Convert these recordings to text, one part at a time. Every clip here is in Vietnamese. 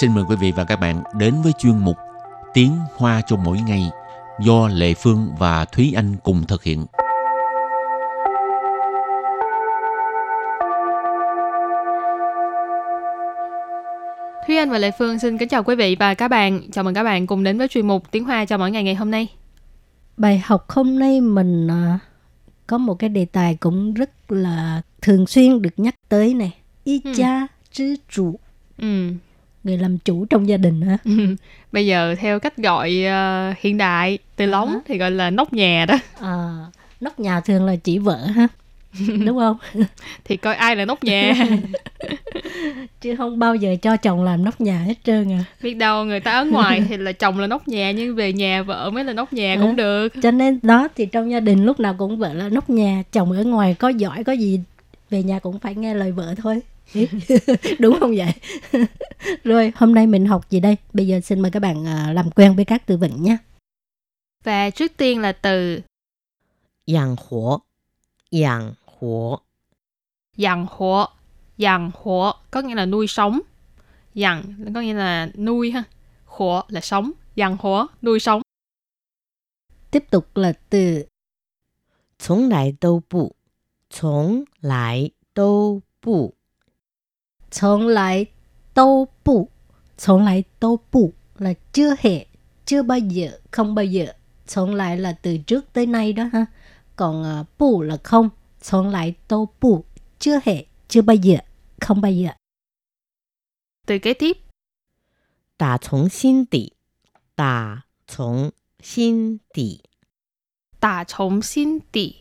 xin mời quý vị và các bạn đến với chuyên mục Tiếng Hoa cho mỗi ngày do Lệ Phương và Thúy Anh cùng thực hiện. Thúy Anh và Lệ Phương xin kính chào quý vị và các bạn. Chào mừng các bạn cùng đến với chuyên mục Tiếng Hoa cho mỗi ngày ngày hôm nay. Bài học hôm nay mình à, có một cái đề tài cũng rất là thường xuyên được nhắc tới này. Y Ừ. cha chứ chủ, Ừ. người làm chủ trong gia đình hả? Bây giờ theo cách gọi ờ, hiện đại từ lóng hả? thì gọi là nóc nhà đó. À, nóc nhà thường là chỉ vợ ha. Đúng không? Thì coi ai là nóc nhà. Chứ không bao giờ cho chồng làm nóc nhà hết trơn à. Biết đâu người ta ở ngoài thì là chồng là nóc nhà nhưng về nhà vợ mới là nóc nhà cũng Hả? được. Cho nên đó thì trong gia đình lúc nào cũng vợ là nóc nhà, chồng ở ngoài có giỏi có gì về nhà cũng phải nghe lời vợ thôi. Đúng không vậy? Rồi, hôm nay mình học gì đây? Bây giờ xin mời các bạn à, làm quen với các từ vựng nhé. Và trước tiên là từ 养活，养活， dặn hộ. Dặn hộ có nghĩa là nuôi sống. Dặn có nghĩa là nuôi ha. Hộ là sống. Dặn hộ nuôi sống. Tiếp tục là từ 从来都不，从来都不， 从来都不从来都不 là chưa hề chưa bao giờ không bao giờ 从来 là từ trước tới nay đó ha còn uh, bu là không 从来都不 chưa hề chưa bao giờ không bao giờ Từ kế tiếp 打从心底，打从心底， tả chống xin tỉ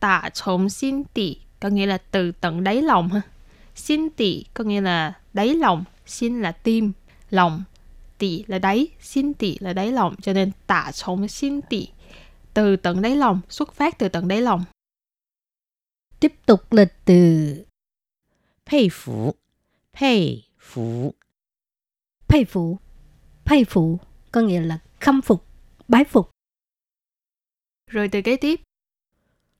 tả chống xin tỉ có nghĩa là từ tận đáy lòng ha Xin tỉ có nghĩa là đáy lòng, xin là tim, lòng, tỉ là đáy, xin tỉ là đáy lòng, cho nên tả chống xin tỉ từ tận đáy lòng, xuất phát từ tận đáy lòng. Tiếp tục là từ. Phê phủ Phê phủ Phê phủ Phê phủ có nghĩa là khâm phục, bái phục. Rồi từ kế tiếp.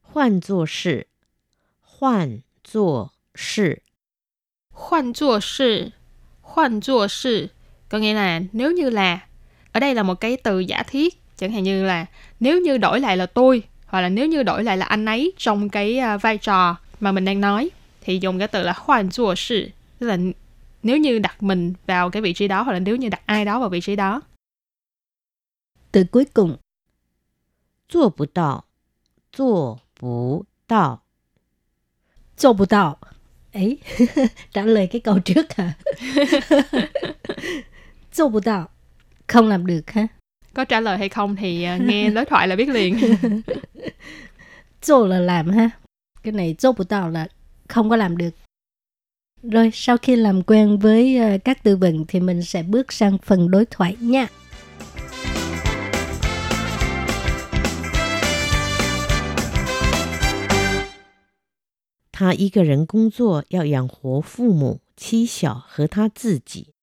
Hoàn zuo shi. Hoàn zuo shi. khoan chua sự khoan chua sự có nghĩa là nếu như là ở đây là một cái từ giả thiết chẳng hạn như là nếu như đổi lại là tôi hoặc là nếu như đổi lại là anh ấy trong cái à, vai trò mà mình đang nói thì dùng cái từ là khoan chua sự tức là nếu như đặt mình vào cái vị trí đó hoặc là nếu như đặt ai đó vào vị trí đó từ cuối cùng 做不到，做不到， 做不到 ấy trả lời cái câu trước hả？Dù bù đạo Không làm được ha Có trả lời hay không thì à, nghe đối thoại là biết liền. Dù là làm ha Cái này dù bù đạo là không có làm được. Rồi sau khi làm quen với à, các từ vựng thì mình sẽ bước sang phần đối thoại nha 他一个人工作要养活父母、妻小和他自己，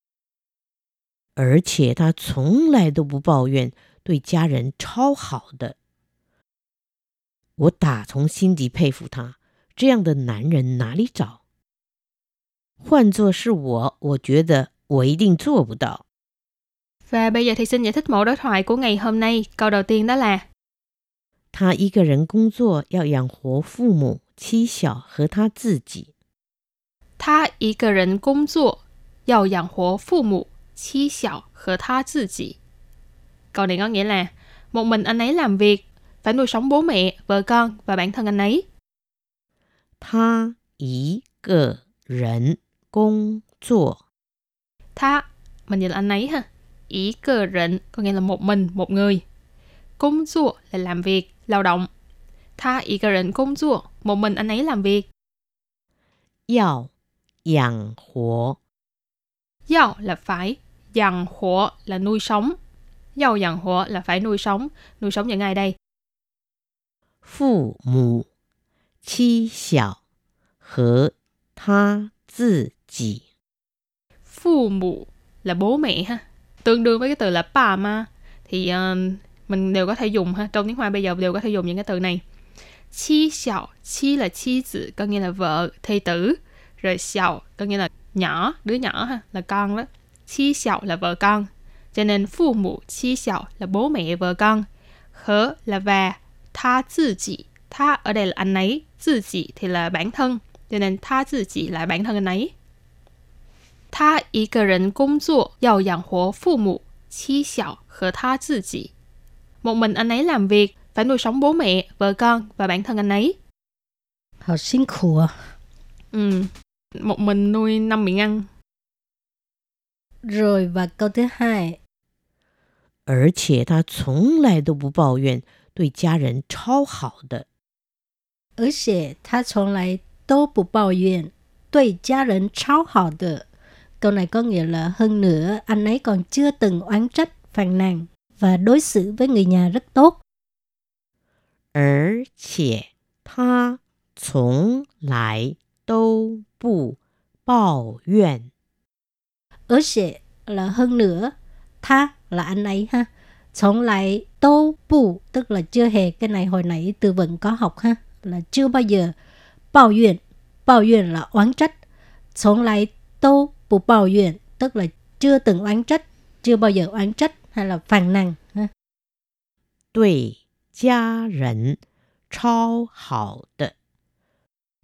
而且他从来都不抱怨，对家人超好的。我打从心底佩服他，这样的男人哪里找？换做是我，我觉得我一定做不到。 và bây giờ thì xin giải thích mẫu đối thoại của ngày hôm nay câu đầu tiên đó là 他一个人工作要养活父母、 妻小和他自己。他一个人工作，要养活父母、妻小和他自己。Câu này có nghĩa là một mình anh ấy làm việc, phải nuôi sống bố mẹ, vợ con và bản thân anh ấy. 他一个人工作 Tha, mình dịch là anh ấy ha. Ý cơ rịnh có nghĩa là một mình, một người. Công chua là làm việc, lao động. Tha ý cơ rịnh công chua, một mình anh ấy làm việc. 要养活 Yào là phải, dằn hộ là nuôi sống. Yào dằn hộ là phải nuôi sống. Nuôi sống những ai đây? 父母、妻小和他自己。 Phu mụ là bố mẹ ha. Tương đương với cái từ là bà ma. Thì ờ, mình đều có thể dùng ha. Trong tiếng Hoa bây giờ đều có thể dùng những cái từ này. Chi xiao, chi là chi tử, có nghĩa là vợ, thê tử. Rồi xiao, có nghĩa là nhỏ, đứa nhỏ ha, là con đó. chi xiao là vợ con. Cho nên phụ mụ chi xiao là bố mẹ vợ con. Hở là và, tha tự chỉ. Tha ở đây là anh ấy, tự chỉ thì là bản thân. Cho nên tha tự chỉ là bản thân anh ấy. 他一个人工作要养活父母、妻小和他自己。Một mình anh ấy làm việc, phải nuôi sống bố mẹ, vợ con và bản thân anh ấy. Họ辛苦啊。 Ừ. Một mình nuôi năm miệng ăn. Rồi và câu thứ hai, 而且他从来都不抱怨，对家人超好的。而且他从来都不抱怨，对家人超好的。Câu này có nghĩa là hơn nữa anh ấy còn chưa từng oán trách, phàn nàn và đối xử với người nhà rất tốt. 而且他从来都不抱怨。 Ở sẽ là hơn nữa, tha là anh ấy ha. Sống lại tô bù tức là chưa hề cái này hồi nãy từ vựng có học ha là chưa bao giờ bao nguyện bao nguyện là oán trách sống lại tô bù bao nguyện tức là chưa từng oán trách chưa bao giờ oán trách hay là phàn nàn ha. 对 家人超好的。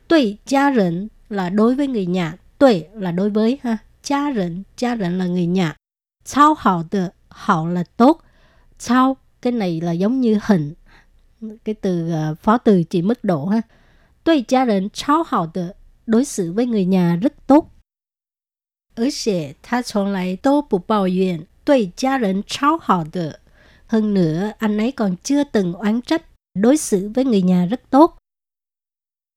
Tùy gia rịnh là đối với người nhà. Tùy là đối với ha. Gia rịnh, gia rịnh là người nhà. Chao hảo de, hảo là tốt. Chao, cái này là giống như hình. Cái từ uh, phó từ chỉ mức độ ha. Tùy gia rịnh chao hảo de, đối xử với người nhà rất tốt. Ở sẽ, ta 从来都不抱怨对家人超好的 hơn nữa, anh ấy còn chưa từng oán trách, đối xử với người nhà rất tốt.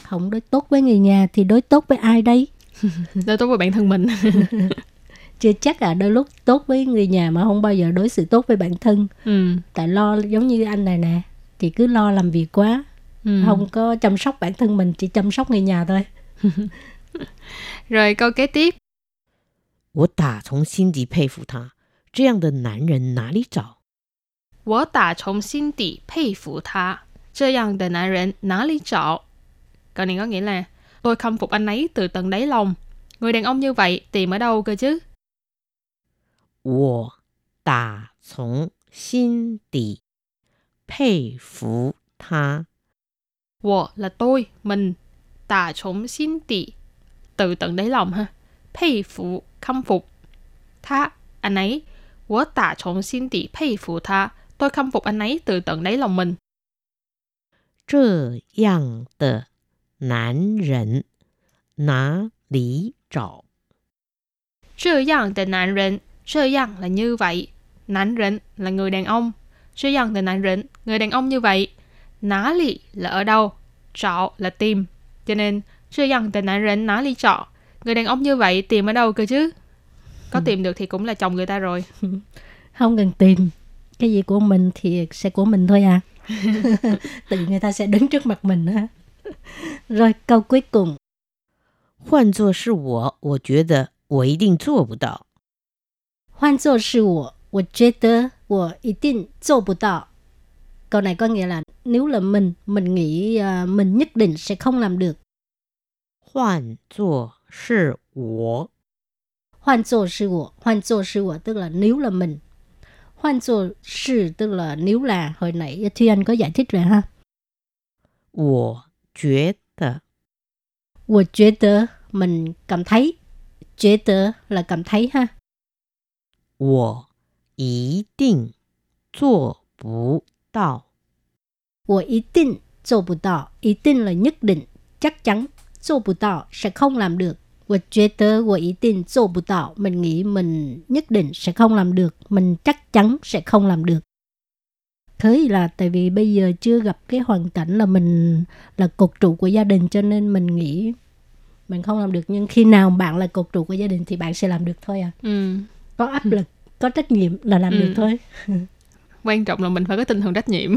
Không đối tốt với người nhà thì đối tốt với ai đây? Đối tốt với bản thân mình. Chưa chắc à, đôi lúc tốt với người nhà mà không bao giờ đối xử tốt với bản thân. ừ. Tại lo giống như anh này nè, thì cứ lo làm việc quá, Ừ. không có chăm sóc bản thân mình, chỉ chăm sóc người nhà thôi. Rồi câu kế tiếp. 我打从心底佩服他，这样的男人哪里找？ 我打从心底佩服他，这样的男人哪里找？Câu này có nghĩa là tôi khâm phục anh ấy từ tận đáy lòng. Người đàn ông như vậy tìm ở đâu cơ chứ? 我打从心底佩服他。 Wo là tôi, mình. Tà chống xin tỉ. Từ tận đáy lòng ha. Pei phụ, khâm phục. Tha, anh ấy. Wo tà chống xin tỉ pei phụ tha. Tôi khâm phục anh ấy từ tận đáy lòng mình. 这样的男人哪里找？这样的男人，这样 là như vậy. Nạn rịnh là người đàn ông. 这样的男人, người đàn ông như vậy. Ná lì là ở đâu. Trọ là tìm. Cho nên, 这样的男人哪里找? Người đàn ông như vậy tìm ở đâu cơ chứ? Có tìm được thì cũng là chồng người ta rồi. Không cần tìm. Cái gì của mình thì sẽ của mình thôi à. Tự người ta sẽ đứng trước mặt mình ha. Rồi câu cuối cùng. 换作是我，我觉得我一定做不到。换作是我，我觉得我一定做不到。Câu này có nghĩa là nếu là mình, mình nghĩ à, mình nhất định sẽ không làm được. 换作是我，换作是我，换作是我 tức là nếu là mình. 换作是 tức là nếu là hồi nãy Thúy Anh có giải thích rồi ha. 我觉得 Tôi觉得 mình cảm thấy. 觉得 là cảm thấy ha. 我一定做不到。 Tôi ý định 做不到. Ý định là nhất định, chắc chắn. 做不到 sẽ không làm được. 我觉得我一定做不到. Mình nghĩ mình nhất định sẽ không làm được. Mình chắc chắn sẽ không làm được. Thế là tại vì bây giờ chưa gặp cái hoàn cảnh là mình là cột trụ của gia đình cho nên mình nghĩ mình không làm được nhưng khi nào bạn là cột trụ của gia đình thì bạn sẽ làm được thôi à. Ừ. Có áp lực, có trách nhiệm là làm Ừ. được thôi. Quan trọng là mình phải có tinh thần trách nhiệm.